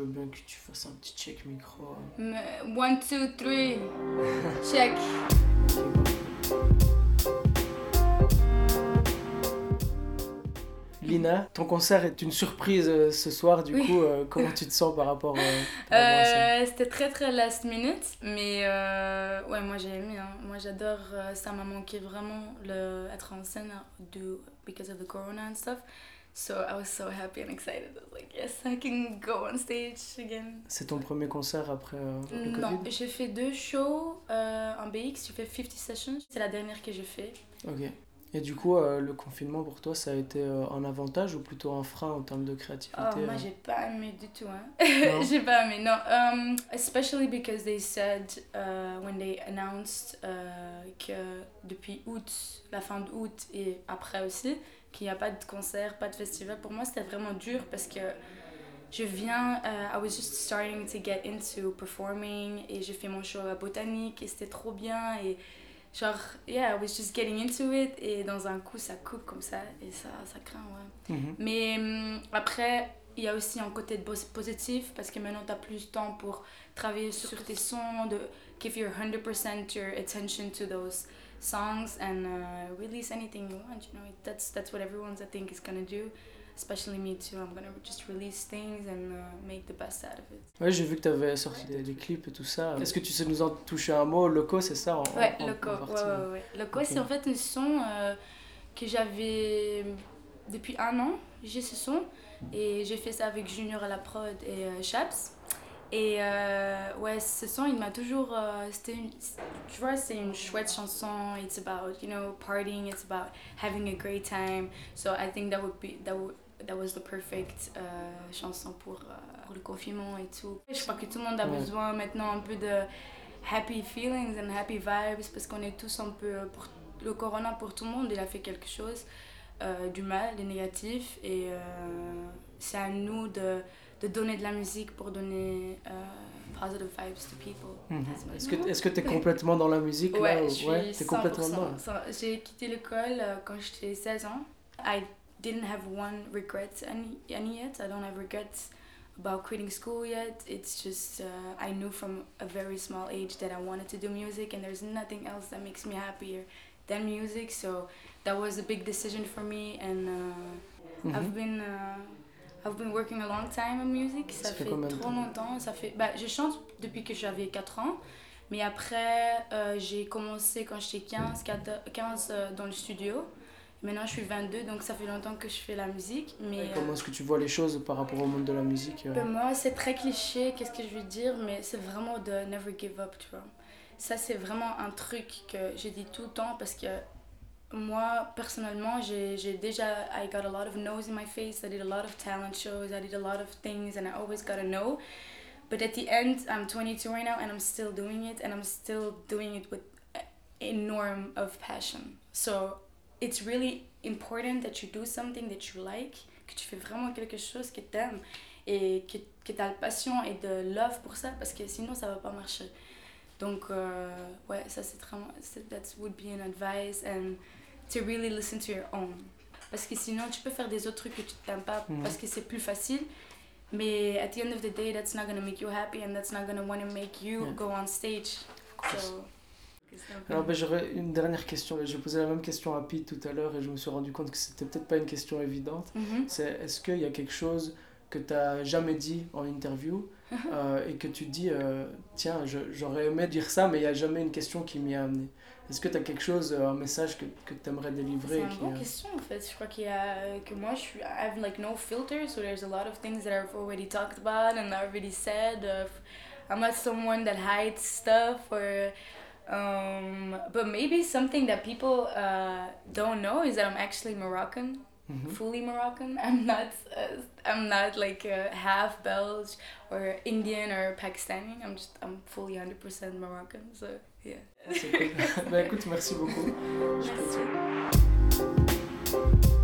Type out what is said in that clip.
veux bien que tu fasses un petit check micro. Mais- One, two, three. Check. Lina, ton concert est une surprise euh, ce soir, du Oui. coup, euh, comment tu te sens par rapport, euh, par rapport à ça Euh, C'était très très last minute, mais ouais, moi j'ai aimé. hein. Moi j'adore, ça m'a manqué vraiment le, être en scène do, because of the corona and stuff. So I was so happy and excited. I was like, yes, I can go on stage again. C'est ton premier concert après euh, le Non, Covid? j'ai fait deux shows euh, en BX, j'ai fait 50 sessions. C'est la dernière que j'ai fait. Ok. Et du coup, euh, le confinement pour toi, ça a été euh, un avantage ou plutôt un frein en termes de créativité Oh, moi euh j'ai pas aimé du tout. Hein. J'ai pas aimé, non. Um, especially because they said uh, when they announced uh, que depuis août, la fin d'août et après aussi, qu'il n'y a pas de concert, pas de festival. Pour moi, c'était vraiment dur parce que je viens, uh, I was just starting to get into performing et j'ai fait mon show à Botanique et c'était trop bien et genre, yeah, I was just getting into it et dans un coup ça coupe comme ça et ça, ça craint, ouais. Mhm. Mais hum, après, il y a aussi un côté de pos- positif parce que maintenant tu as plus de temps pour travailler sur tes sons, de give your 100% your attention to those songs and uh, release anything you want. You know, that's that's what everyone's I think is gonna do. Especially me too. I'm gonna just release things and uh, make the best out of it. Ouais, j'ai vu que tu avais sorti des, des clips et tout ça. Est-ce que tu sais nous en toucher un mot? Loco, c'est ça en, Ouais, en- en Loco. Ouais, partie, ouais, ouais. Loco, Ok. c'est en fait un son euh, que j'avais depuis un an. J'ai ce son et j'ai fait ça avec Junior à la prod et euh, Chaps. Et euh, ouais, ce son, il m'a toujours. euh, c'était une, tu vois, c'est une chouette chanson. It's about, you know, partying. It's about having a great time. So I think that would be that would that was the perfect euh, chanson pour, euh, pour le confinement et tout. Je crois que tout le monde a Ouais. besoin maintenant un peu de happy feelings and happy vibes parce qu'on est tous un peu pour le corona pour tout le monde il a fait quelque chose euh, du mal des négatifs et euh, c'est à nous de, de donner de la musique pour donner positive vibes to people. That's my- Est-ce que tu es complètement dans la musique là ouais ou- je suis ouais, t'es complètement 100%. dedans Ça- j'ai quitté l'école quand j'étais 16 ans I didn't have one regret any, any yet I don't have regrets about quitting school yet. It's just uh, I knew from a very small age that I wanted to do music, and there's nothing else that makes me happier than music. So that was a big decision for me, and uh, Mhm. I've been uh, I've been working a long time in music. Ça, Ça fait fait, trop longtemps. Ça fait bah, je chante depuis que j'avais 4 ans. Mais après, euh, j'ai commencé quand j'étais 15, 14 15 euh, dans le studio. Maintenant, je suis 22, donc ça fait longtemps que je fais la musique. Mais, Et Comment est-ce que tu vois les choses par rapport au monde de la musique euh? Moi, c'est très cliché, qu'est-ce que je veux dire, mais c'est vraiment de never give up, tu vois. Ça, c'est vraiment un truc que j'ai dit tout le temps parce que moi, personnellement, j'ai déjà, I got a lot of no's in my face, I did a lot of talent shows, I did a lot of things, and I always got a no. But at the end, I'm 22 right now, and I'm still doing it, and I'm still doing it with a norm of passion. So it's really important that you do something that you like, que tu fais vraiment quelque chose que t'aimes et que, que tu as la passion et de love pour ça parce que sinon ça va pas marcher. Donc euh, ouais, ça c'est vraiment that would be an advice and to really listen to your own. Parce que sinon tu peux faire des autres trucs que tu t'aimes pas Mhm. parce que c'est plus facile. Mais at the end of the day, that's not gonna make you happy and that's not gonna want to make you Yeah. go on stage. So, Alors ben, j'aurais une dernière question. J'ai posé la même question à Pete tout à l'heure et je me suis rendu compte que c'était peut-être pas une question évidente. Mhm. C'est est-ce qu'il y a quelque chose que tu n'as jamais dit en interview euh, et que tu dis euh, tiens je- j'aurais aimé dire ça mais il n'y a jamais une question qui m'y a amené. Est-ce que tu as quelque chose, euh, un message que, que tu aimerais délivrer C'est une bonne euh, question en fait. Je crois qu'il y a que moi je suis I have like no filter, so there's a lot of things that I've already talked about and already said. I'm not someone that hides stuff or um, but maybe something that people uh, don't know is that I'm actually Moroccan, mhm. fully Moroccan. I'm not uh, I'm not like uh, half Belge or Indian or Pakistani. I'm just I'm fully 100% Moroccan. So yeah. C'est cool. écoute, merci beaucoup. Je.